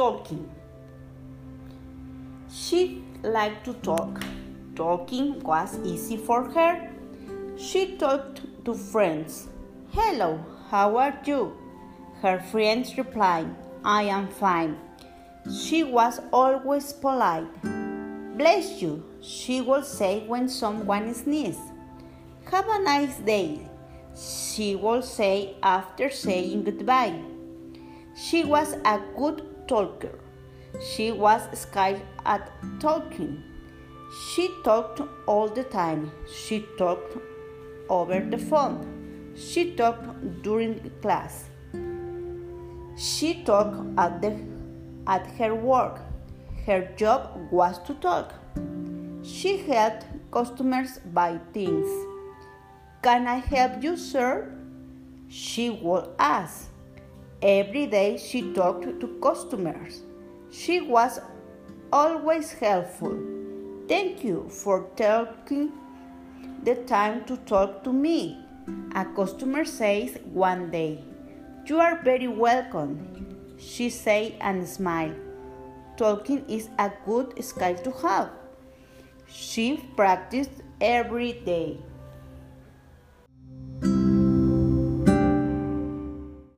talking. She liked to talk. Talking was easy for her. She talked to friends. Hello, how are you? Her friends replied, I am fine. She was always polite. Bless you, she would say when someone sneezed. Have a nice day, she would say after saying goodbye. She was a good talker. She was skilled at talking. She talked all the time. She talked over the phone. She talked during class. She talked at, the, at her work. Her job was to talk. She helped customers buy things. Can I help you, sir? She would ask. Every day she talked to customers. She was always helpful. Thank you for taking the time to talk to me. A customer says one day. You are very welcome, she said and smiled. Talking is a good skill to have. She practiced every day.